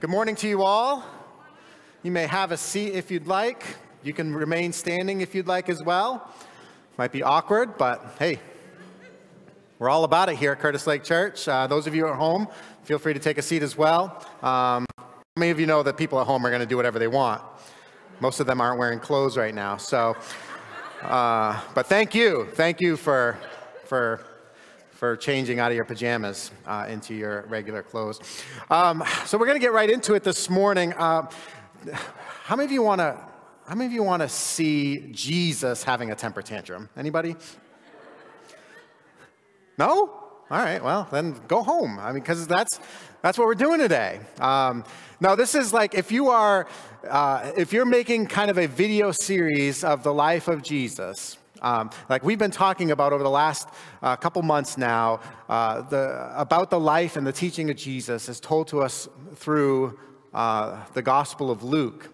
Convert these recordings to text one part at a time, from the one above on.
Good morning to you all. You may have a seat if you'd like. You can remain standing if you'd like as well. Might be awkward, but hey, we're all about it here at Curtis Lake Church. Uh, those of you at home, feel free to take a seat as well. Um, many of you know that people at home are going to do whatever they want? Most of them aren't wearing clothes right now. So, uh, but thank you. Thank you for, for for changing out of your pajamas uh, into your regular clothes. Um, so we're going to get right into it this morning. Uh, how many of you want to? How many of you want to see Jesus having a temper tantrum? Anybody? No? All right. Well, then go home. I mean, because that's that's what we're doing today. Um, now, this is like if you are uh, if you're making kind of a video series of the life of Jesus. Um, like we've been talking about over the last uh, couple months now, uh, the, about the life and the teaching of Jesus is told to us through uh, the Gospel of Luke.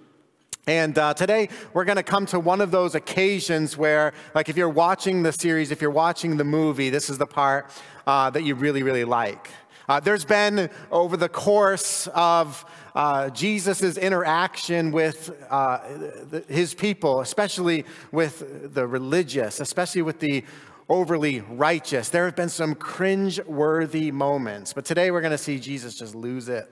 And uh, today we're going to come to one of those occasions where, like, if you're watching the series, if you're watching the movie, this is the part uh, that you really, really like. Uh, there's been, over the course of uh, Jesus' interaction with uh, the, his people, especially with the religious, especially with the overly righteous, there have been some cringe worthy moments. But today we're going to see Jesus just lose it.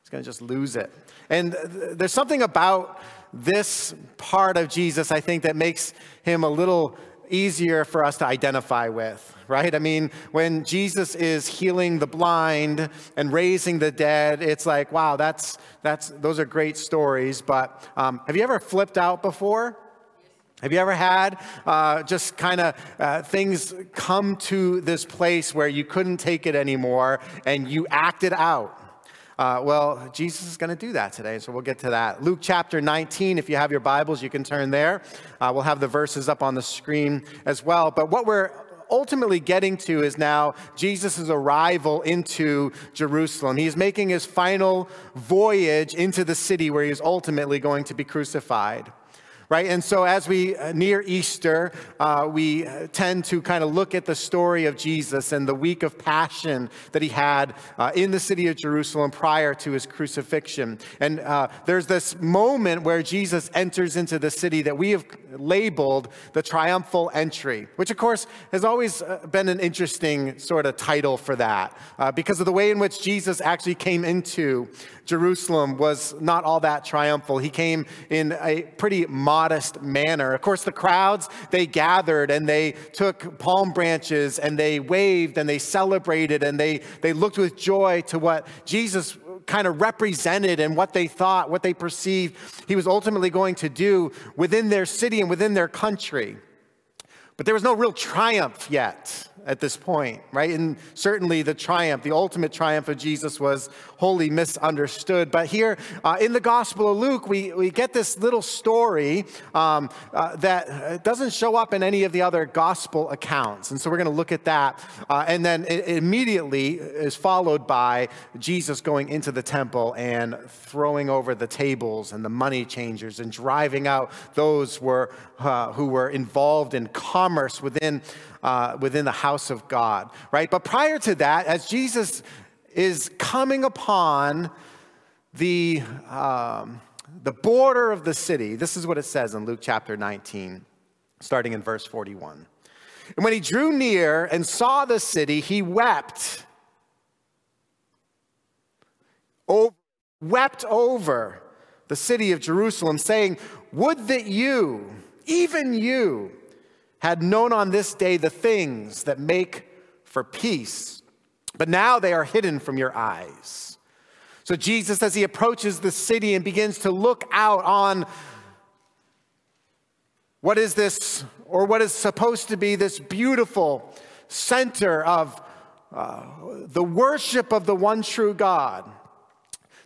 He's going to just lose it. And there's something about this part of Jesus, I think, that makes him a little easier for us to identify with, right? I mean, when Jesus is healing the blind and raising the dead, it's like, wow, that's, that's, those are great stories. But um, have you ever flipped out before? Have you ever had uh, just kind of uh, things come to this place where you couldn't take it anymore and you acted out? Uh, well, Jesus is going to do that today, so we'll get to that. Luke chapter 19, if you have your Bibles, you can turn there. Uh, we'll have the verses up on the screen as well. But what we're ultimately getting to is now Jesus' arrival into Jerusalem. He's making his final voyage into the city where he's ultimately going to be crucified right? And so as we uh, near Easter, uh, we uh, tend to kind of look at the story of Jesus and the week of passion that he had uh, in the city of Jerusalem prior to his crucifixion. And uh, there's this moment where Jesus enters into the city that we have labeled the triumphal entry, which of course has always uh, been an interesting sort of title for that because of the way in which Jesus actually came into Jerusalem was not all that triumphal. He came in a pretty modest manner. Of course, the crowds, they gathered and they took palm branches and they waved and they celebrated and they, they looked with joy to what Jesus kind of represented and what they thought, what they perceived he was ultimately going to do within their city and within their country. But there was no real triumph yet at this point, right? And certainly the triumph, the ultimate triumph of Jesus was wholly misunderstood. But here uh, in the Gospel of Luke, we, we get this little story um, uh, that doesn't show up in any of the other Gospel accounts. And so we're going to look at that. Uh, and then it immediately is followed by Jesus going into the temple and throwing over the tables and the money changers and driving out those were, uh, who were involved in commerce within uh, within the house of God, right? But prior to that, as Jesus is coming upon the, um, the border of the city, this is what it says in Luke chapter 19, starting in verse 41. And when he drew near and saw the city, he wept. Wept over the city of Jerusalem, saying, Would that you, even you, had known on this day the things that make for peace, but now they are hidden from your eyes. So, Jesus, as he approaches the city and begins to look out on what is this, or what is supposed to be this beautiful center of uh, the worship of the one true God,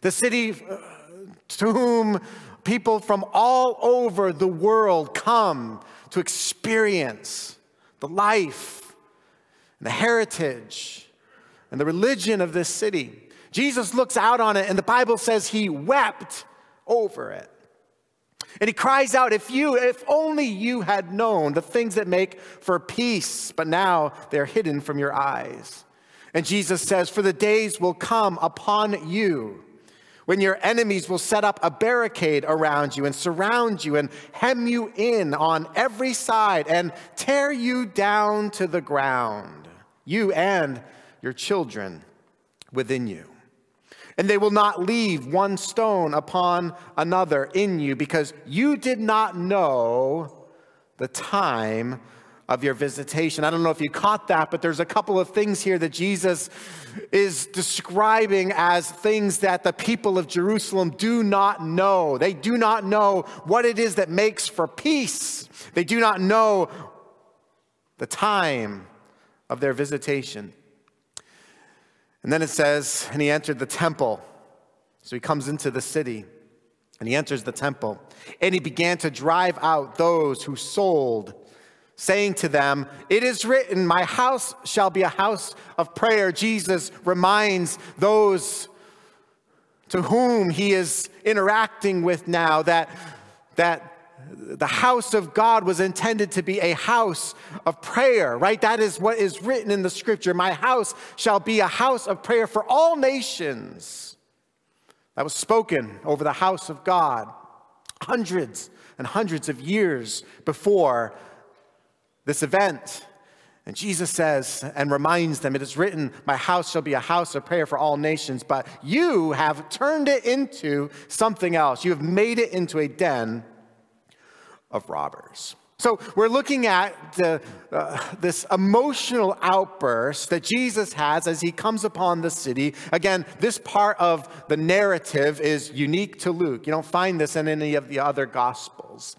the city uh, to whom people from all over the world come to experience the life and the heritage and the religion of this city. Jesus looks out on it, and the Bible says he wept over it. And he cries out, If you, if only you had known the things that make for peace, but now they're hidden from your eyes. And Jesus says, For the days will come upon you when your enemies will set up a barricade around you and surround you and hem you in on every side and tear you down to the ground, you and your children within you. And they will not leave one stone upon another in you because you did not know the time of your visitation. I don't know if you caught that, but there's a couple of things here that Jesus is describing as things that the people of Jerusalem do not know. They do not know what it is that makes for peace, they do not know the time of their visitation. And then it says, and he entered the temple. So he comes into the city and he enters the temple and he began to drive out those who sold saying to them, It is written, My house shall be a house of prayer. Jesus reminds those to whom he is interacting with now that, that the house of God was intended to be a house of prayer, right? That is what is written in the scripture. My house shall be a house of prayer for all nations. That was spoken over the house of God hundreds and hundreds of years before this event. And Jesus says and reminds them, It is written, My house shall be a house of prayer for all nations, but you have turned it into something else. You have made it into a den of robbers. So we're looking at the, uh, this emotional outburst that Jesus has as he comes upon the city. Again, this part of the narrative is unique to Luke. You don't find this in any of the other gospels.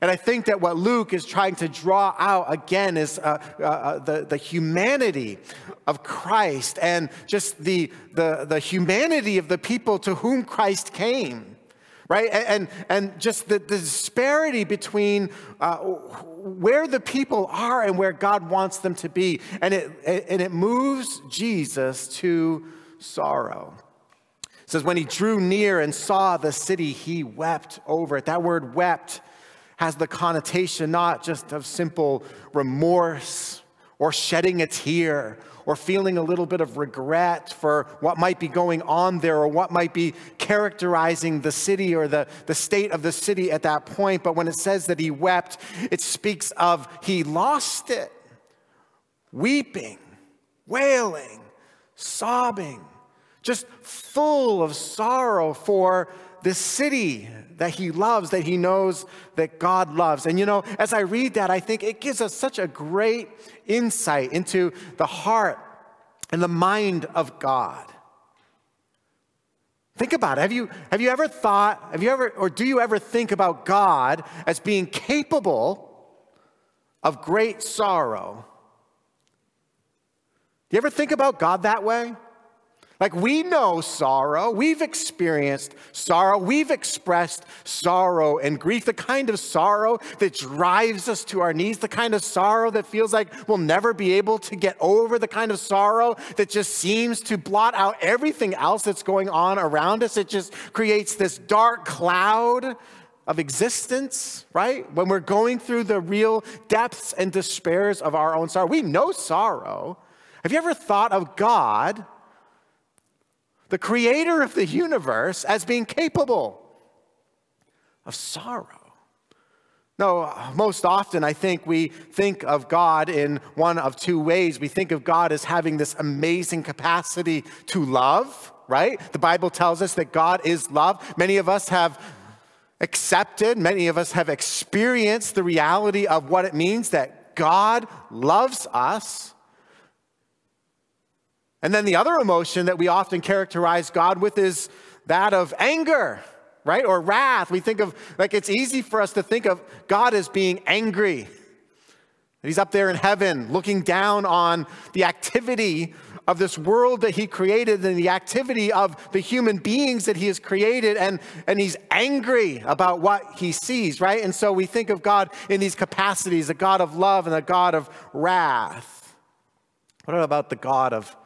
And I think that what Luke is trying to draw out again is uh, uh, uh, the, the humanity of Christ and just the, the, the humanity of the people to whom Christ came, right? And, and just the, the disparity between uh, where the people are and where God wants them to be. And it, and it moves Jesus to sorrow. It says, when he drew near and saw the city, he wept over it. That word wept has the connotation not just of simple remorse or shedding a tear or feeling a little bit of regret for what might be going on there or what might be characterizing the city or the, the state of the city at that point. But when it says that he wept, it speaks of he lost it, weeping, wailing, sobbing, just full of sorrow for this city that he loves, that he knows that God loves. And you know, as I read that, I think it gives us such a great insight into the heart and the mind of God. Think about it. Have you, have you ever thought, have you ever, or do you ever think about God as being capable of great sorrow? Do you ever think about God that way? Like we know sorrow, we've experienced sorrow, we've expressed sorrow and grief, the kind of sorrow that drives us to our knees, the kind of sorrow that feels like we'll never be able to get over, the kind of sorrow that just seems to blot out everything else that's going on around us. It just creates this dark cloud of existence, right? When we're going through the real depths and despairs of our own sorrow, we know sorrow. Have you ever thought of God? The creator of the universe, as being capable of sorrow. No, most often I think we think of God in one of two ways. We think of God as having this amazing capacity to love, right? The Bible tells us that God is love. Many of us have accepted, many of us have experienced the reality of what it means that God loves us. And then the other emotion that we often characterize God with is that of anger, right? Or wrath. We think of, like, it's easy for us to think of God as being angry. He's up there in heaven looking down on the activity of this world that he created and the activity of the human beings that he has created, and, and he's angry about what he sees, right? And so we think of God in these capacities a God of love and a God of wrath. What about the God of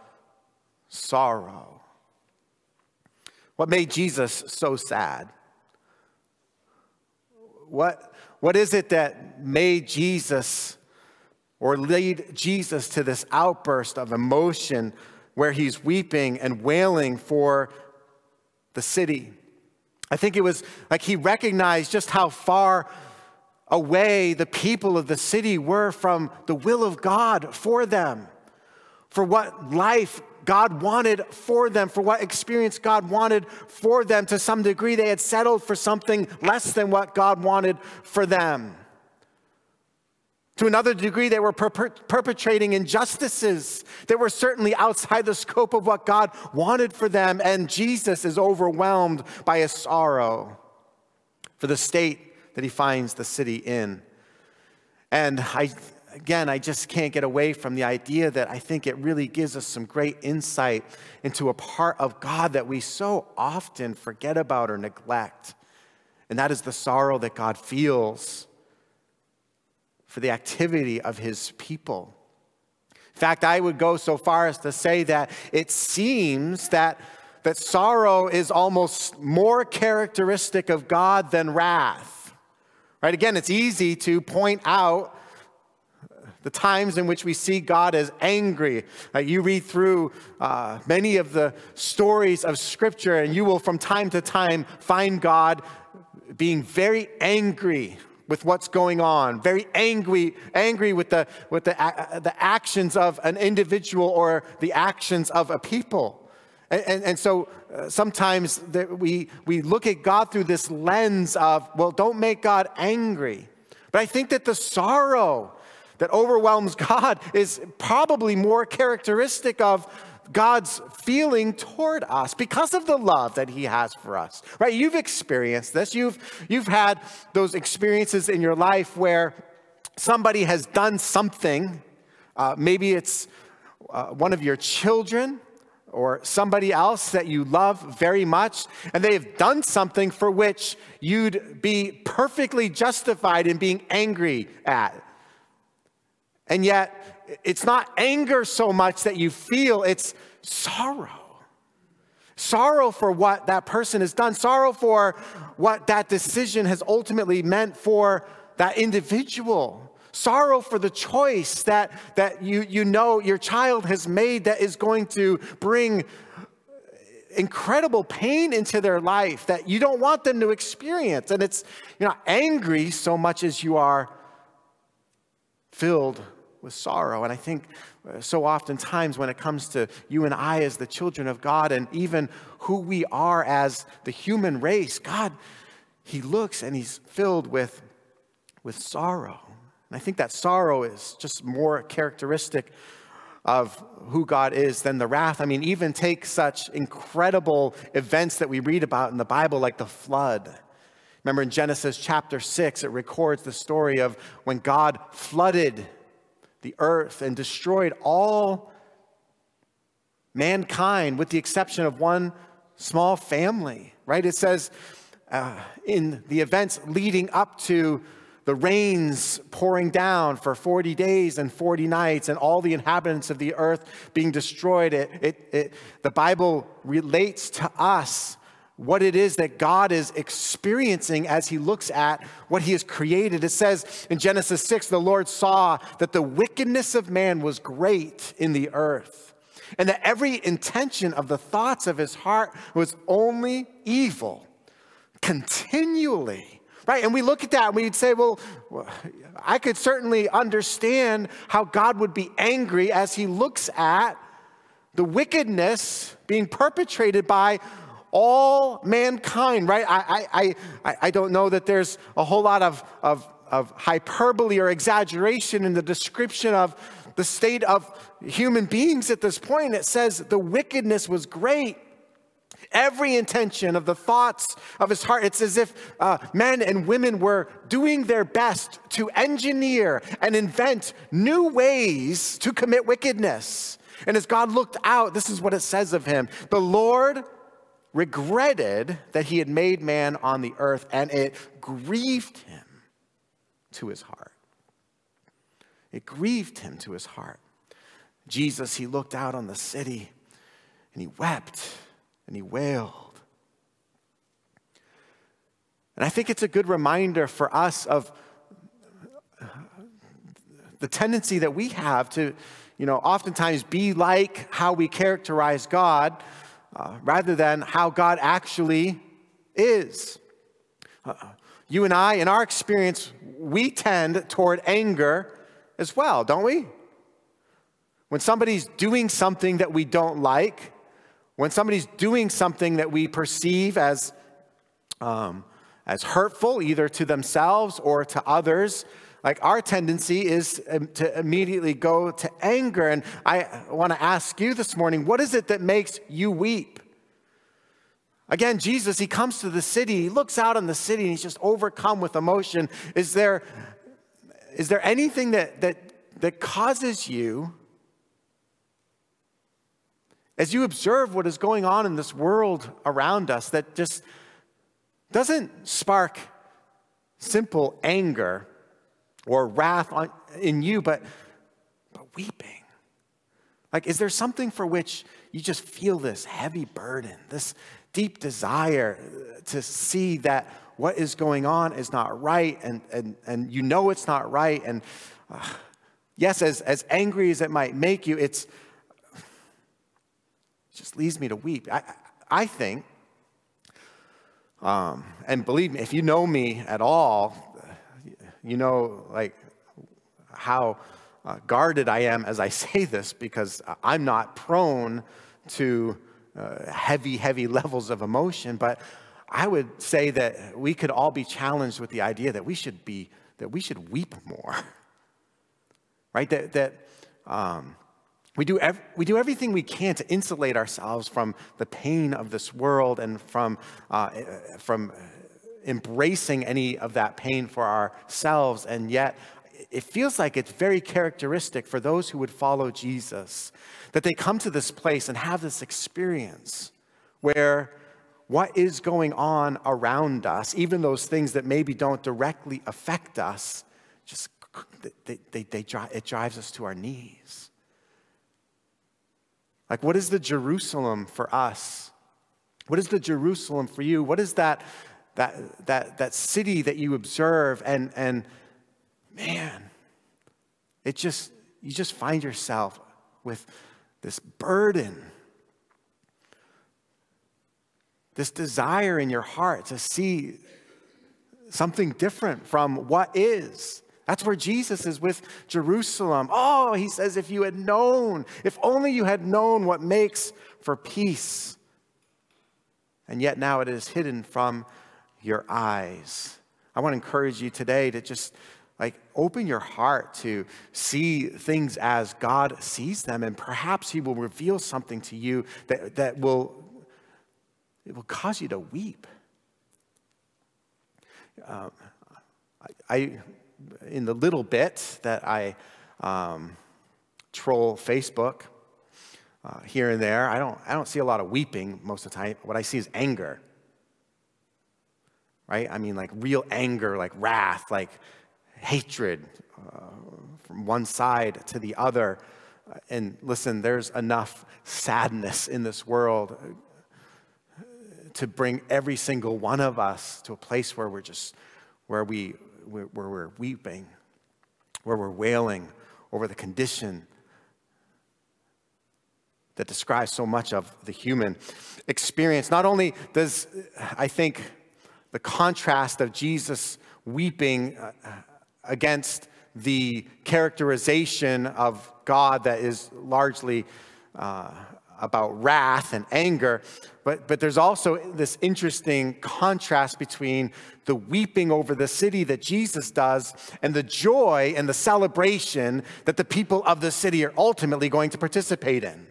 sorrow. What made Jesus so sad? What, what is it that made Jesus or lead Jesus to this outburst of emotion where he's weeping and wailing for the city. I think it was like he recognized just how far away the people of the city were from the will of God for them, for what life God wanted for them, for what experience God wanted for them. To some degree, they had settled for something less than what God wanted for them. To another degree, they were per- perpetrating injustices that were certainly outside the scope of what God wanted for them. And Jesus is overwhelmed by a sorrow for the state that he finds the city in. And I, again, I just can't get away from the idea that I think it really gives us some great insight into a part of God that we so often forget about or neglect. And that is the sorrow that God feels for the activity of his people. In fact, I would go so far as to say that it seems that, that sorrow is almost more characteristic of God than wrath. Right? Again, it's easy to point out the times in which we see God as angry. Uh, you read through uh, many of the stories of Scripture, and you will from time to time find God being very angry with what's going on, very angry, angry with, the, with the, uh, the actions of an individual or the actions of a people. And, and, and so uh, sometimes the, we, we look at God through this lens of, well, don't make God angry. But I think that the sorrow that overwhelms God is probably more characteristic of God's feeling toward us because of the love that He has for us, right? You've experienced this. You've, you've had those experiences in your life where somebody has done something. Uh, maybe it's uh, one of your children or somebody else that you love very much, and they have done something for which you'd be perfectly justified in being angry at. And yet, it's not anger so much that you feel, it's sorrow. Sorrow for what that person has done, sorrow for what that decision has ultimately meant for that individual. Sorrow for the choice that, that you, you know your child has made that is going to bring incredible pain into their life that you don't want them to experience. And it's, you're not angry so much as you are filled with sorrow. And I think uh, so oftentimes when it comes to you and I as the children of God and even who we are as the human race, God, He looks and He's filled with, with sorrow. And I think that sorrow is just more characteristic of who God is than the wrath. I mean, even take such incredible events that we read about in the Bible, like the flood. Remember in Genesis chapter 6, it records the story of when God flooded the earth and destroyed all mankind with the exception of one small family, right? It says uh, in the events leading up to the rains pouring down for 40 days and 40 nights and all the inhabitants of the earth being destroyed, it, it, it the Bible relates to us what it is that God is experiencing as he looks at what he has created. It says in Genesis 6 the Lord saw that the wickedness of man was great in the earth, and that every intention of the thoughts of his heart was only evil continually. Right? And we look at that and we'd say, well, I could certainly understand how God would be angry as he looks at the wickedness being perpetrated by all mankind, right? I, I, I, I don't know that there's a whole lot of, of, of hyperbole or exaggeration in the description of the state of human beings at this point. It says the wickedness was great. Every intention of the thoughts of his heart, it's as if uh, men and women were doing their best to engineer and invent new ways to commit wickedness. And as God looked out, this is what it says of him The Lord regretted that he had made man on the earth, and it grieved him to his heart. It grieved him to his heart. Jesus, he looked out on the city and he wept and he wailed. And I think it's a good reminder for us of the tendency that we have to you know, oftentimes be like how we characterize God uh, rather than how God actually is. Uh, you and I, in our experience, we tend toward anger as well, don't we? When somebody's doing something that we don't like, when somebody's doing something that we perceive as, um, as hurtful, either to themselves or to others, like our tendency is um, to immediately go to anger. And I want to ask you this morning what is it that makes you weep? Again, Jesus, he comes to the city, he looks out on the city, and he's just overcome with emotion. Is there, is there anything that, that, that causes you as you observe what is going on in this world around us that just doesn't spark simple anger or wrath on, in you, but, but weeping. Like, is there something for which you just feel this heavy burden, this deep desire to see that what is going on is not right, and, and, and you know it's not right? And uh, yes, as, as angry as it might make you, it's just leads me to weep. I, I think, um, and believe me, if you know me at all, you know, like how uh, guarded I am as I say this because I'm not prone to uh, heavy, heavy levels of emotion. But I would say that we could all be challenged with the idea that we should be, that we should weep more, right? That, that um, we do, ev- we do everything we can to insulate ourselves from the pain of this world and from, uh, from embracing any of that pain for ourselves. And yet, it feels like it's very characteristic for those who would follow Jesus that they come to this place and have this experience where what is going on around us, even those things that maybe don't directly affect us, just they, they, they, it drives us to our knees. Like, what is the Jerusalem for us? What is the Jerusalem for you? What is that, that, that, that city that you observe? And, and man, it just, you just find yourself with this burden, this desire in your heart to see something different from what is. That's where Jesus is with Jerusalem. Oh, he says, if you had known, if only you had known what makes for peace. And yet now it is hidden from your eyes. I want to encourage you today to just like open your heart to see things as God sees them, and perhaps He will reveal something to you that, that will, it will cause you to weep. Um, I, I in the little bit that I um, troll Facebook uh, here and there, I don't, I don't see a lot of weeping most of the time. What I see is anger. Right? I mean, like real anger, like wrath, like hatred uh, from one side to the other. Uh, and listen, there's enough sadness in this world uh, to bring every single one of us to a place where we're just, where we where we're weeping, where we're wailing over the condition that describes so much of the human experience. Not only does, I think, the contrast of Jesus weeping uh, against the characterization of God that is largely uh, about wrath and anger, but, but there's also this interesting contrast between the weeping over the city that Jesus does and the joy and the celebration that the people of the city are ultimately going to participate in.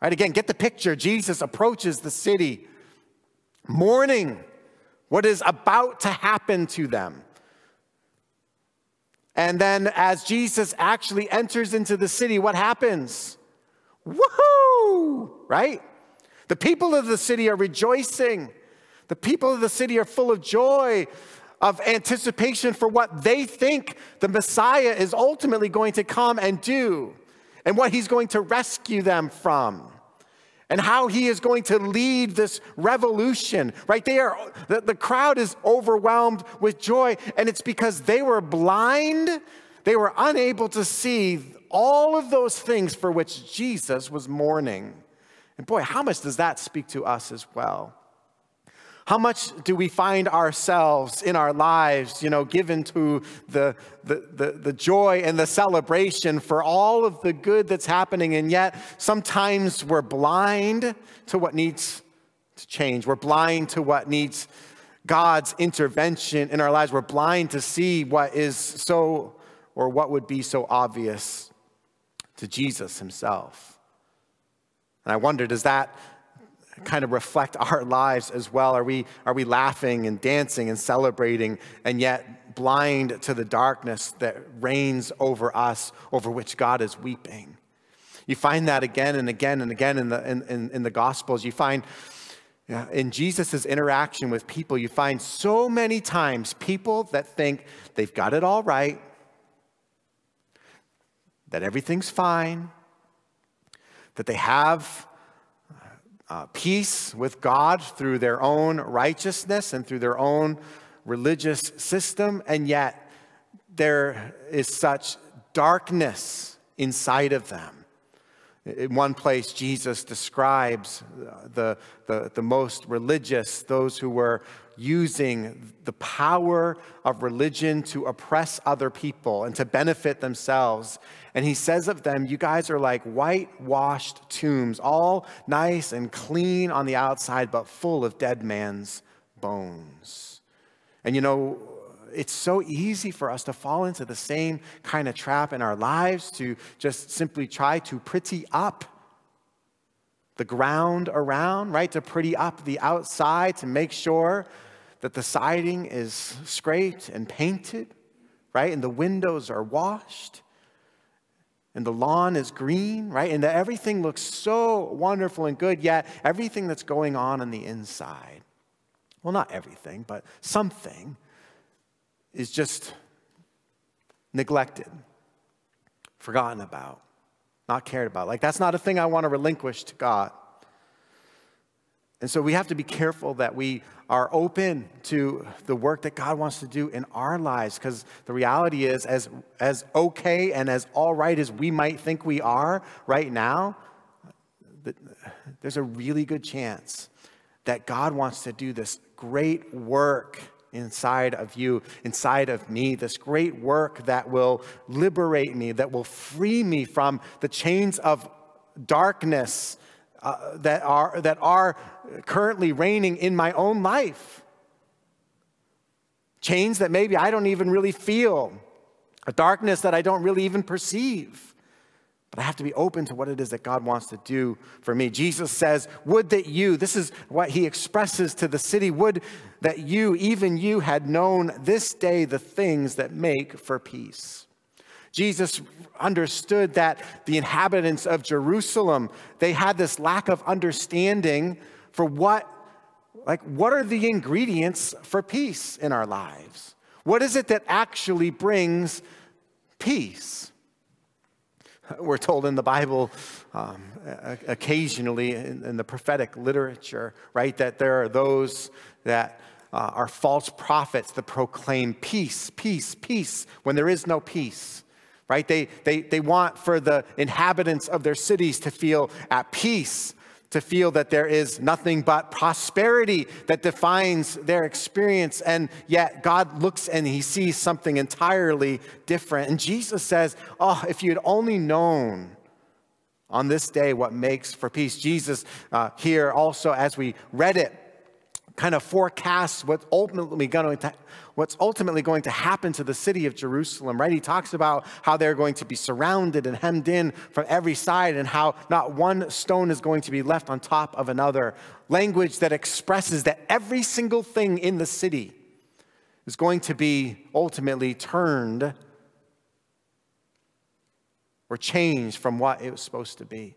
Right, again, get the picture. Jesus approaches the city mourning what is about to happen to them. And then, as Jesus actually enters into the city, what happens? Woohoo! Right? The people of the city are rejoicing. The people of the city are full of joy, of anticipation for what they think the Messiah is ultimately going to come and do, and what he's going to rescue them from, and how he is going to lead this revolution. Right? They are, the, the crowd is overwhelmed with joy, and it's because they were blind, they were unable to see all of those things for which Jesus was mourning. And boy, how much does that speak to us as well? How much do we find ourselves in our lives, you know, given to the, the, the, the, joy and the celebration for all of the good that's happening, and yet sometimes we're blind to what needs to change. We're blind to what needs God's intervention in our lives. We're blind to see what is so, or what would be so obvious to Jesus himself. And I wonder, does that kind of reflect our lives as well? Are we, are we laughing and dancing and celebrating and yet blind to the darkness that reigns over us, over which God is weeping? You find that again and again and again in the, in, in, the Gospels. You find in Jesus' interaction with people, you find so many times people that think they've got it all right, that everything's fine, that they have uh, peace with God through their own righteousness and through their own religious system, and yet there is such darkness inside of them. In one place, Jesus describes the, the, the most religious, those who were using the power of religion to oppress other people and to benefit themselves. And he says of them, You guys are like whitewashed tombs, all nice and clean on the outside, but full of dead man's bones. And you know, it's so easy for us to fall into the same kind of trap in our lives to just simply try to pretty up the ground around, right? To pretty up the outside to make sure that the siding is scraped and painted, right? And the windows are washed and the lawn is green, right? And everything looks so wonderful and good, yet everything that's going on on the inside, well, not everything, but something is just neglected, forgotten about, not cared about. Like, that's not a thing I want to relinquish to God. And so we have to be careful that we are open to the work that God wants to do in our lives because the reality is, as, as okay and as all right as we might think we are right now, there's a really good chance that God wants to do this great work inside of you, inside of me, this great work that will liberate me, that will free me from the chains of darkness uh, that, are, that are currently reigning in my own life. Chains that maybe I don't even really feel, a darkness that I don't really even perceive. But I have to be open to what it is that God wants to do for me. Jesus says, Would that you, this is what he expresses to the city, would that you, even you, had known this day the things that make for peace. Jesus understood that the inhabitants of Jerusalem, they had this lack of understanding for what like what are the ingredients for peace in our lives? What is it that actually brings peace? We're told in the Bible um, occasionally in, in, the prophetic literature, right, that there are those that uh, are false prophets that proclaim peace, peace, peace when there is no peace right? They, they, they want for the inhabitants of their cities to feel at peace, to feel that there is nothing but prosperity that defines their experience. And yet God looks and he sees something entirely different. And Jesus says, Oh, if you had only known on this day what makes for peace. Jesus, uh, here also, as we read it, kind of forecasts what's ultimately going to what's ultimately going to happen to the city of Jerusalem, right? He talks about how they're going to be surrounded and hemmed in from every side and how not one stone is going to be left on top of another. Language that expresses that every single thing in the city is going to be ultimately turned or changed from what it was supposed to be.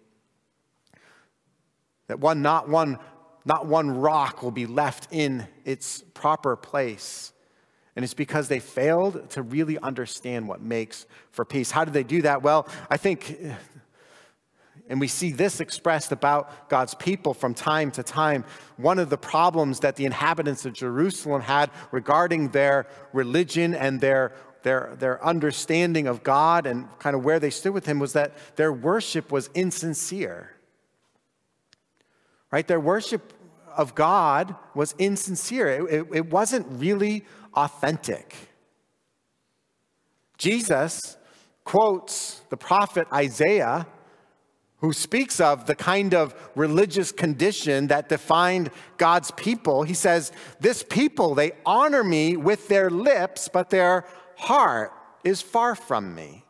That one, not one not one rock will be left in its proper place. And it's because they failed to really understand what makes for peace. How did they do that? Well, I think, and we see this expressed about God's people from time to time. One of the problems that the inhabitants of Jerusalem had regarding their religion and their their, their understanding of God and kind of where they stood with Him was that their worship was insincere. Right? Their worship of God was insincere, it, it, it wasn't really authentic. Jesus quotes the prophet Isaiah who speaks of the kind of religious condition that defined God's people. He says, This people, they honor me with their lips, but their heart is far from me.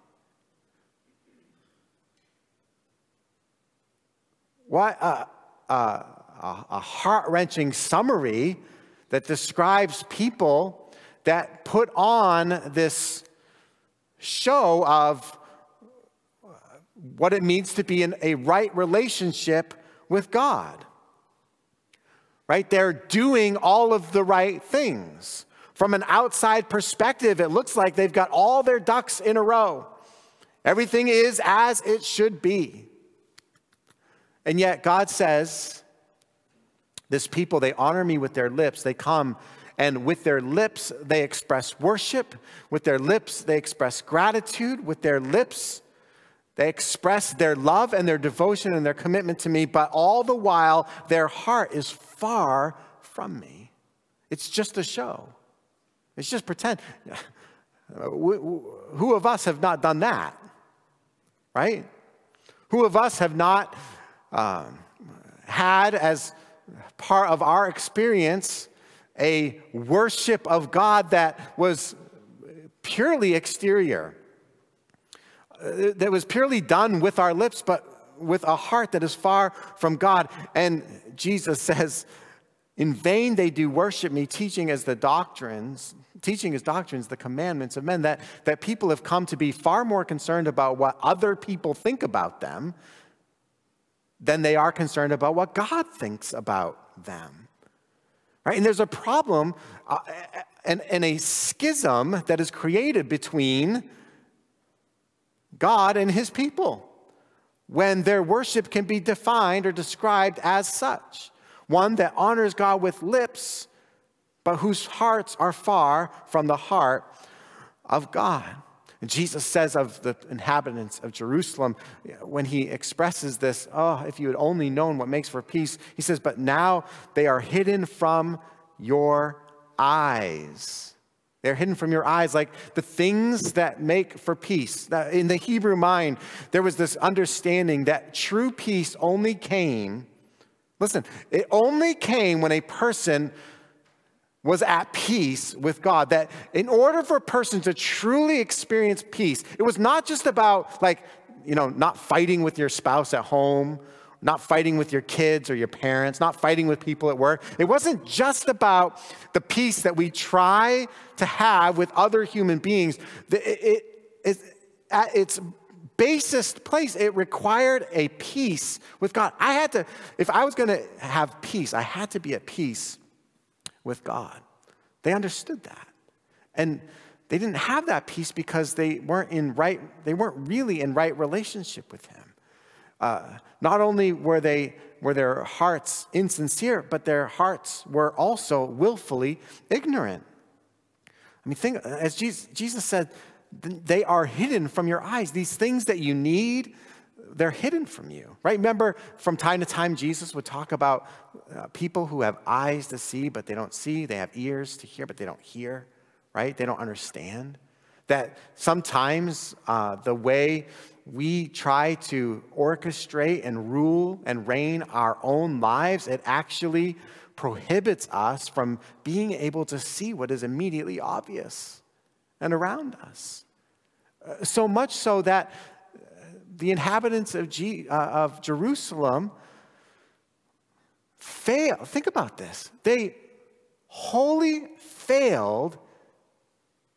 What a, a, a heart wrenching summary that describes people that put on this show of what it means to be in a right relationship with God. Right? They're doing all of the right things. From an outside perspective, it looks like they've got all their ducks in a row. Everything is as it should be. And yet, God says, This people, they honor me with their lips. They come and with their lips, they express worship. With their lips, they express gratitude. With their lips, they express their love and their devotion and their commitment to me, but all the while, their heart is far from me. It's just a show, it's just pretend. Who of us have not done that? Right? Who of us have not um, had as part of our experience a worship of God that was purely exterior? Uh, that was purely done with our lips, but with a heart that is far from God. And Jesus says, In vain they do worship me, teaching as the doctrines, teaching as doctrines the commandments of men, that, that people have come to be far more concerned about what other people think about them than they are concerned about what God thinks about them. Right? And there's a problem uh, and, and a schism that is created between God and his people when their worship can be defined or described as such one that honors God with lips, but whose hearts are far from the heart of God. Jesus says of the inhabitants of Jerusalem, when he expresses this, oh, if you had only known what makes for peace, he says, but now they are hidden from your eyes. They're hidden from your eyes, like the things that make for peace. In the Hebrew mind, there was this understanding that true peace only came, listen, it only came when a person was at peace with God. That in order for a person to truly experience peace, it was not just about, like, you know, not fighting with your spouse at home not fighting with your kids or your parents, not fighting with people at work. It wasn't just about the peace that we try to have with other human beings. It, it, it, at its basest place, it required a peace with God. I had to, if I was going to have peace, I had to be at peace with God. They understood that. And they didn't have that peace because they weren't in right, they weren't really in right relationship with Him. Uh, not only were, they, were their hearts insincere, but their hearts were also willfully ignorant. I mean, think, as Jesus, Jesus said, they are hidden from your eyes. These things that you need, they're hidden from you, right? Remember, from time to time, Jesus would talk about uh, people who have eyes to see, but they don't see. They have ears to hear, but they don't hear, right? They don't understand. That sometimes uh, the way we try to orchestrate and rule and reign our own lives, it actually prohibits us from being able to see what is immediately obvious and around us. Uh, so much so that the inhabitants of, G, uh, of Jerusalem fail. Think about this. They wholly failed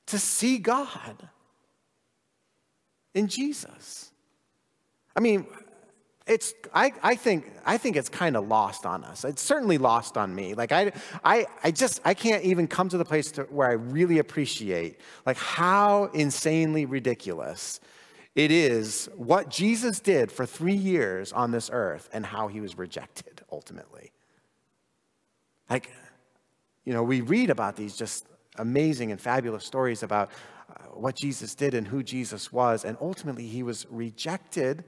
to see God in Jesus. I mean, it's I, I think I think it's kind of lost on us. It's certainly lost on me. Like I I I just I can't even come to the place to, where I really appreciate like how insanely ridiculous it is what Jesus did for 3 years on this earth and how he was rejected ultimately. Like you know, we read about these just amazing and fabulous stories about uh, what Jesus did and who Jesus was. And ultimately, he was rejected,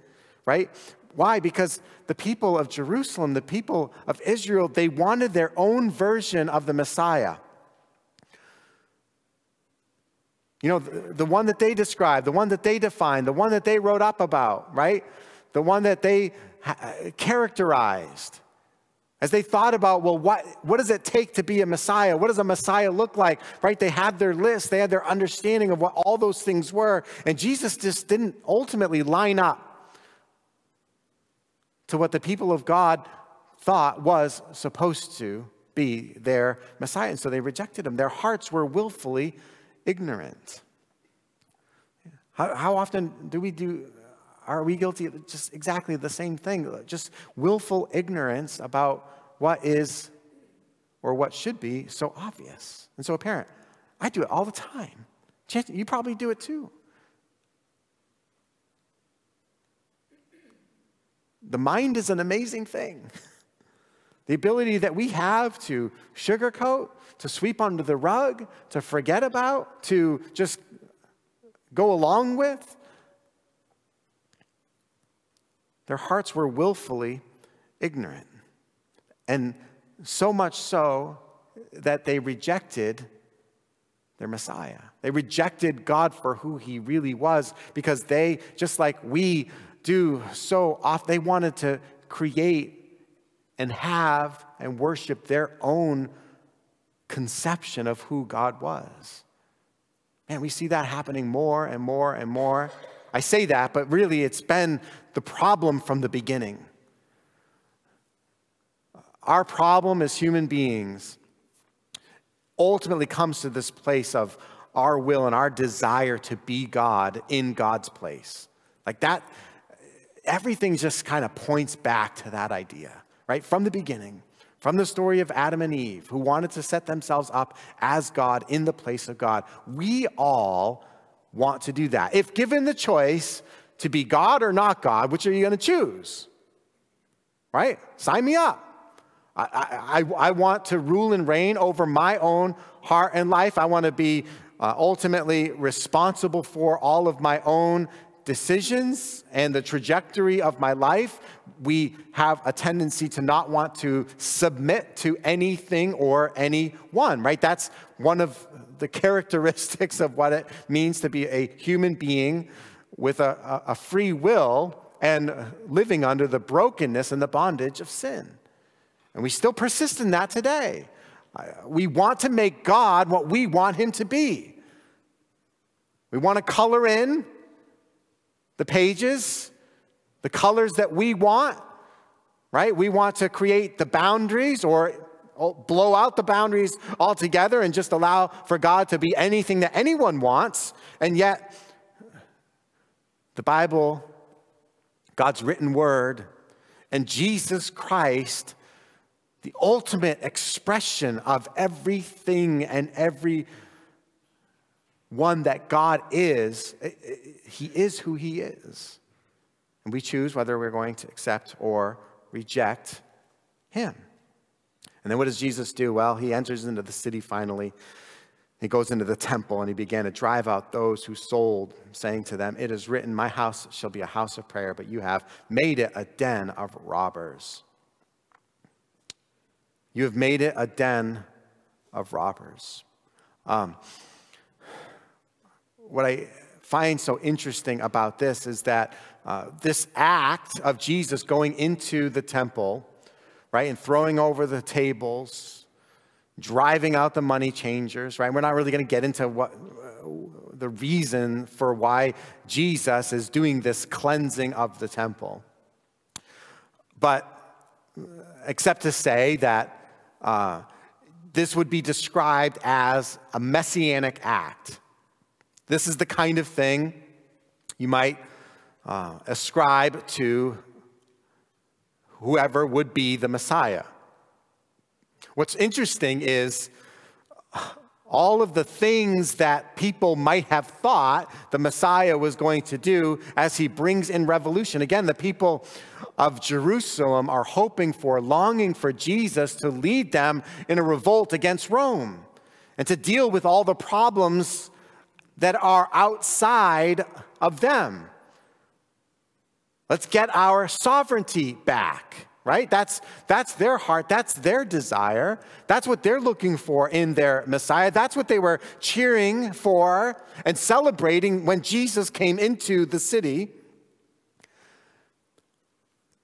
right? Why? Because the people of Jerusalem, the people of Israel, they wanted their own version of the Messiah. You know, the, the, one that they described, the one that they defined, the one that they wrote up about, right? The one that they ha- characterized. As they thought about, well, what, what does it take to be a Messiah? What does a Messiah look like? Right? They had their list, they had their understanding of what all those things were. And Jesus just didn't ultimately line up to what the people of God thought was supposed to be their Messiah. And so they rejected him. Their hearts were willfully ignorant. How, how often do we do are we guilty of just exactly the same thing? Just willful ignorance about what is or what should be so obvious and so apparent. I do it all the time. You probably do it too. The mind is an amazing thing. The ability that we have to sugarcoat, to sweep under the rug, to forget about, to just go along with, their hearts were willfully ignorant. And so much so that they rejected their Messiah. They rejected God for who he really was because they, just like we do so often, they wanted to create and have and worship their own conception of who God was. Man, we see that happening more and more and more. I say that, but really it's been the problem from the beginning. Our problem as human beings ultimately comes to this place of our will and our desire to be God in God's place. Like that, everything just kind of points back to that idea, right? From the beginning, from the story of Adam and Eve, who wanted to set themselves up as God in the place of God. We all want to do that. If given the choice to be God or not God, which are you going to choose? Right? Sign me up. I, I, I, want to rule and reign over my own heart and life. I want to be uh, ultimately responsible for all of my own decisions and the trajectory of my life. We have a tendency to not want to submit to anything or anyone, right? That's one of the characteristics of what it means to be a human being with a, a free will and living under the brokenness and the bondage of sin. And we still persist in that today. We want to make God what we want Him to be. We want to color in the pages, the colors that we want, right? We want to create the boundaries or blow out the boundaries altogether and just allow for God to be anything that anyone wants. And yet, the Bible, God's written word, and Jesus Christ, the ultimate expression of everything and every one that God is, He is who He is. And we choose whether we're going to accept or reject Him. And then what does Jesus do? Well, he enters into the city finally. He goes into the temple and he began to drive out those who sold, saying to them, It is written, My house shall be a house of prayer, but you have made it a den of robbers. You have made it a den of robbers. Um, what I find so interesting about this is that uh, this act of Jesus going into the temple right? And throwing over the tables, driving out the money changers, right? We're not really going to get into what uh, the reason for why Jesus is doing this cleansing of the temple. But uh, except to say that uh, this would be described as a messianic act. This is the kind of thing you might uh, ascribe to whoever would be the Messiah. What's interesting is all of the things that people might have thought the Messiah was going to do as he brings in revolution. Again, the people of Jerusalem are hoping for, longing for Jesus to lead them in a revolt against Rome. and to deal with all the problems that are outside of them. Let's get our sovereignty back, right? That's, that's their heart. That's their desire. That's what they're looking for in their Messiah. That's what they were cheering for and celebrating when Jesus came into the city.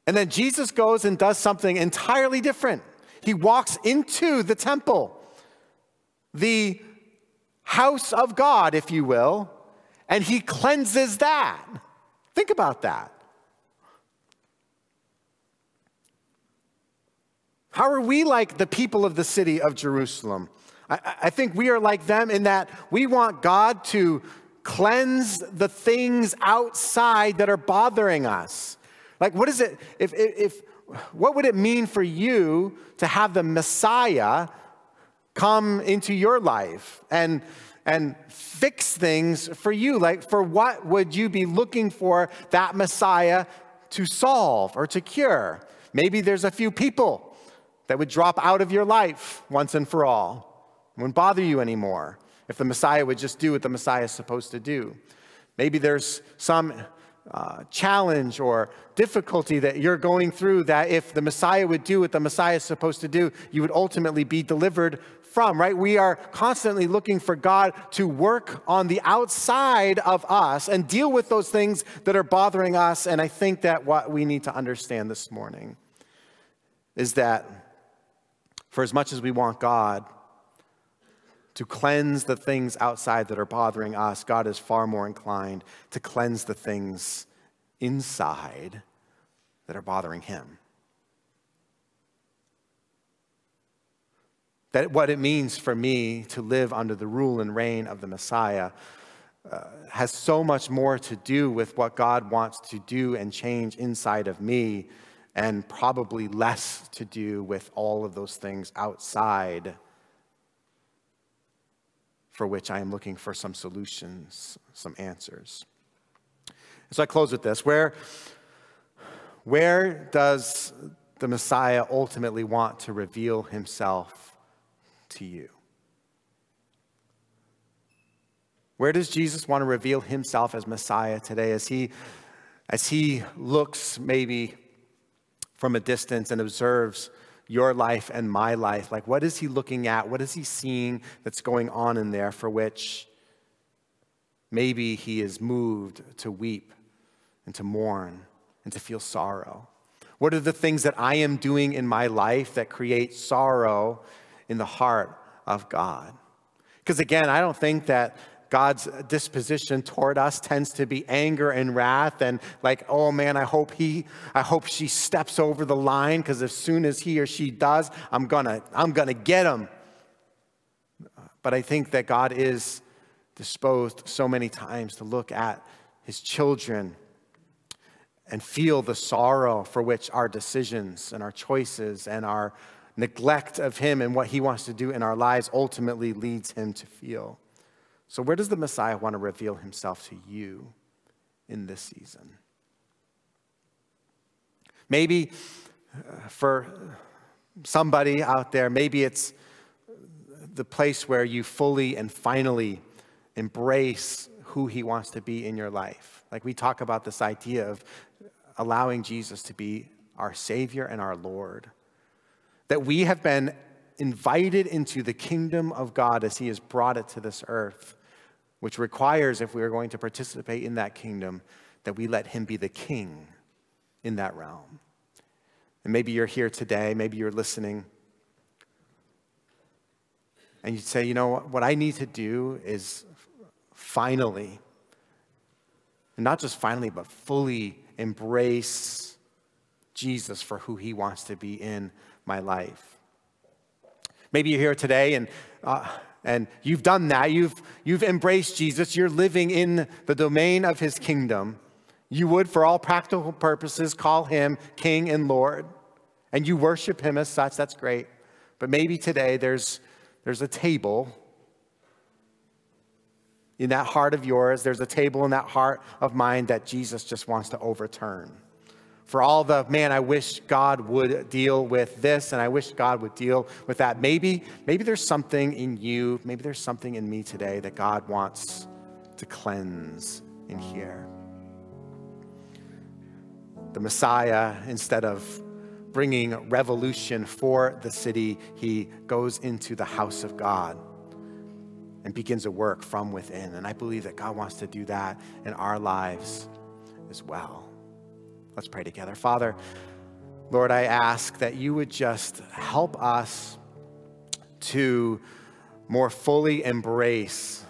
And then Jesus goes and does something entirely different. He walks into the temple, the house of God, if you will, and he cleanses that. Think about that. How are we like the people of the city of Jerusalem? I, I, think we are like them in that we want God to cleanse the things outside that are bothering us. Like, what is it, if, if, if what would it mean for you to have the Messiah come into your life and and fix things for you. Like, for what would you be looking for that Messiah to solve or to cure? Maybe there's a few people that would drop out of your life once and for all, wouldn't bother you anymore if the Messiah would just do what the Messiah is supposed to do. Maybe there's some uh, challenge or difficulty that you're going through that if the Messiah would do what the Messiah is supposed to do, you would ultimately be delivered from, right? We are constantly looking for God to work on the outside of us and deal with those things that are bothering us. And I think that what we need to understand this morning is that for as much as we want God to cleanse the things outside that are bothering us, God is far more inclined to cleanse the things inside that are bothering Him. That what it means for me to live under the rule and reign of the Messiah uh, has so much more to do with what God wants to do and change inside of me, and probably less to do with all of those things outside for which I am looking for some solutions, some answers. So I close with this. Where, where does the Messiah ultimately want to reveal himself to you? Where does Jesus want to reveal himself as Messiah today as he, as he looks maybe from a distance and observes your life and my life? Like, what is he looking at? What is he seeing that's going on in there for which maybe he is moved to weep and to mourn and to feel sorrow? What are the things that I am doing in my life that create sorrow in the heart of God. Because again, I don't think that God's disposition toward us tends to be anger and wrath and like, oh man, I hope he, I hope she steps over the line because as soon as he or she does, I'm gonna, I'm gonna get him. But I think that God is disposed so many times to look at his children and feel the sorrow for which our decisions and our choices and our neglect of Him and what He wants to do in our lives ultimately leads Him to feel. So, where does the Messiah want to reveal Himself to you in this season? Maybe uh, for somebody out there, maybe it's the place where you fully and finally embrace who He wants to be in your life. Like we talk about this idea of allowing Jesus to be our Savior and our Lord that we have been invited into the kingdom of God as He has brought it to this earth, which requires, if we are going to participate in that kingdom, that we let Him be the king in that realm. And maybe you're here today, maybe you're listening, and you'd say, you know, what I need to do is finally, and not just finally, but fully embrace Jesus for who He wants to be in my life. Maybe you're here today and, uh, and you've done that. You've, you've embraced Jesus. You're living in the domain of his kingdom. You would, for all practical purposes, call him King and Lord. And you worship him as such. That's great. But maybe today there's, there's a table in that heart of yours. There's a table in that heart of mine that Jesus just wants to overturn For all the, man, I wish God would deal with this and I wish God would deal with that. Maybe, maybe there's something in you, maybe there's something in me today that God wants to cleanse in here. The Messiah, instead of bringing revolution for the city, he goes into the house of God and begins a work from within. And I believe that God wants to do that in our lives as well. Let's pray together. Father, Lord, I ask that you would just help us to more fully embrace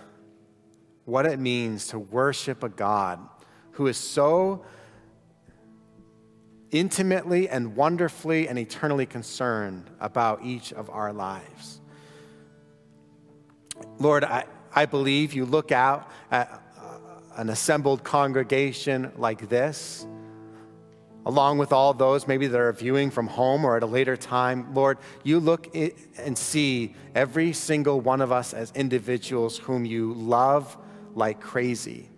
what it means to worship a God who is so intimately and wonderfully and eternally concerned about each of our lives. Lord, I, I believe you look out at uh, an assembled congregation like this along with all those maybe that are viewing from home or at a later time, Lord, you look and see every single one of us as individuals whom you love like crazy.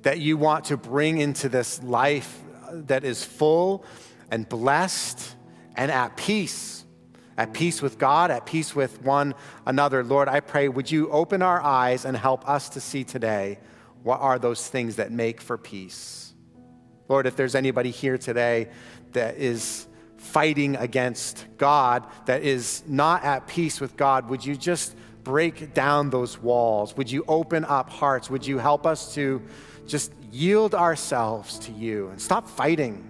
That you want to bring into this life that is full and blessed and at peace, at peace with God, at peace with one another. Lord, I pray, would you open our eyes and help us to see today what are those things that make for peace? Lord, if there's anybody here today that is fighting against God, that is not at peace with God, would you just break down those walls? Would you open up hearts? Would you help us to just yield ourselves to you and stop fighting?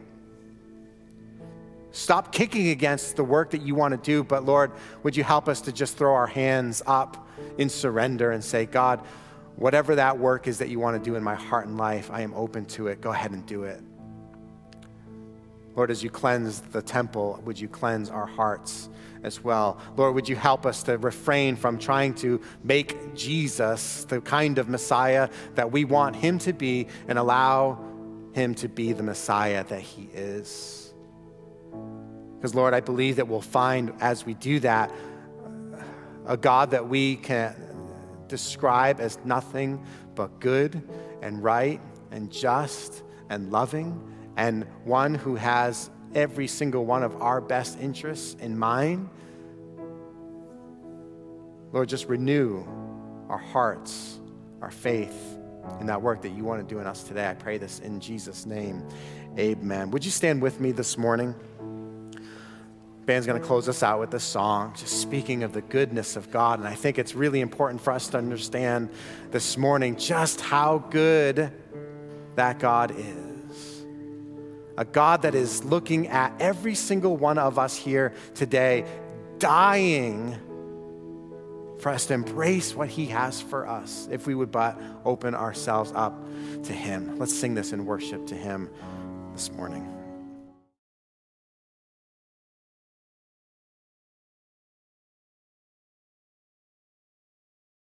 Stop kicking against the work that you want to do, but Lord, would you help us to just throw our hands up in surrender and say, God, whatever that work is that you want to do in my heart and life, I am open to it. Go ahead and do it. Lord, as you cleanse the temple, would you cleanse our hearts as well? Lord, would you help us to refrain from trying to make Jesus the kind of Messiah that we want him to be and allow him to be the Messiah that he is? Because, Lord, I believe that we'll find as we do that a God that we can describe as nothing but good and right and just and loving and one who has every single one of our best interests in mind. Lord, just renew our hearts, our faith in that work that you want to do in us today. I pray this in Jesus' name. Amen. Would you stand with me this morning? Band's going to close us out with a song, just speaking of the goodness of God. And I think it's really important for us to understand this morning just how good that God is a God that is looking at every single one of us here today, dying for us to embrace what He has for us if we would but open ourselves up to Him. Let's sing this in worship to Him this morning.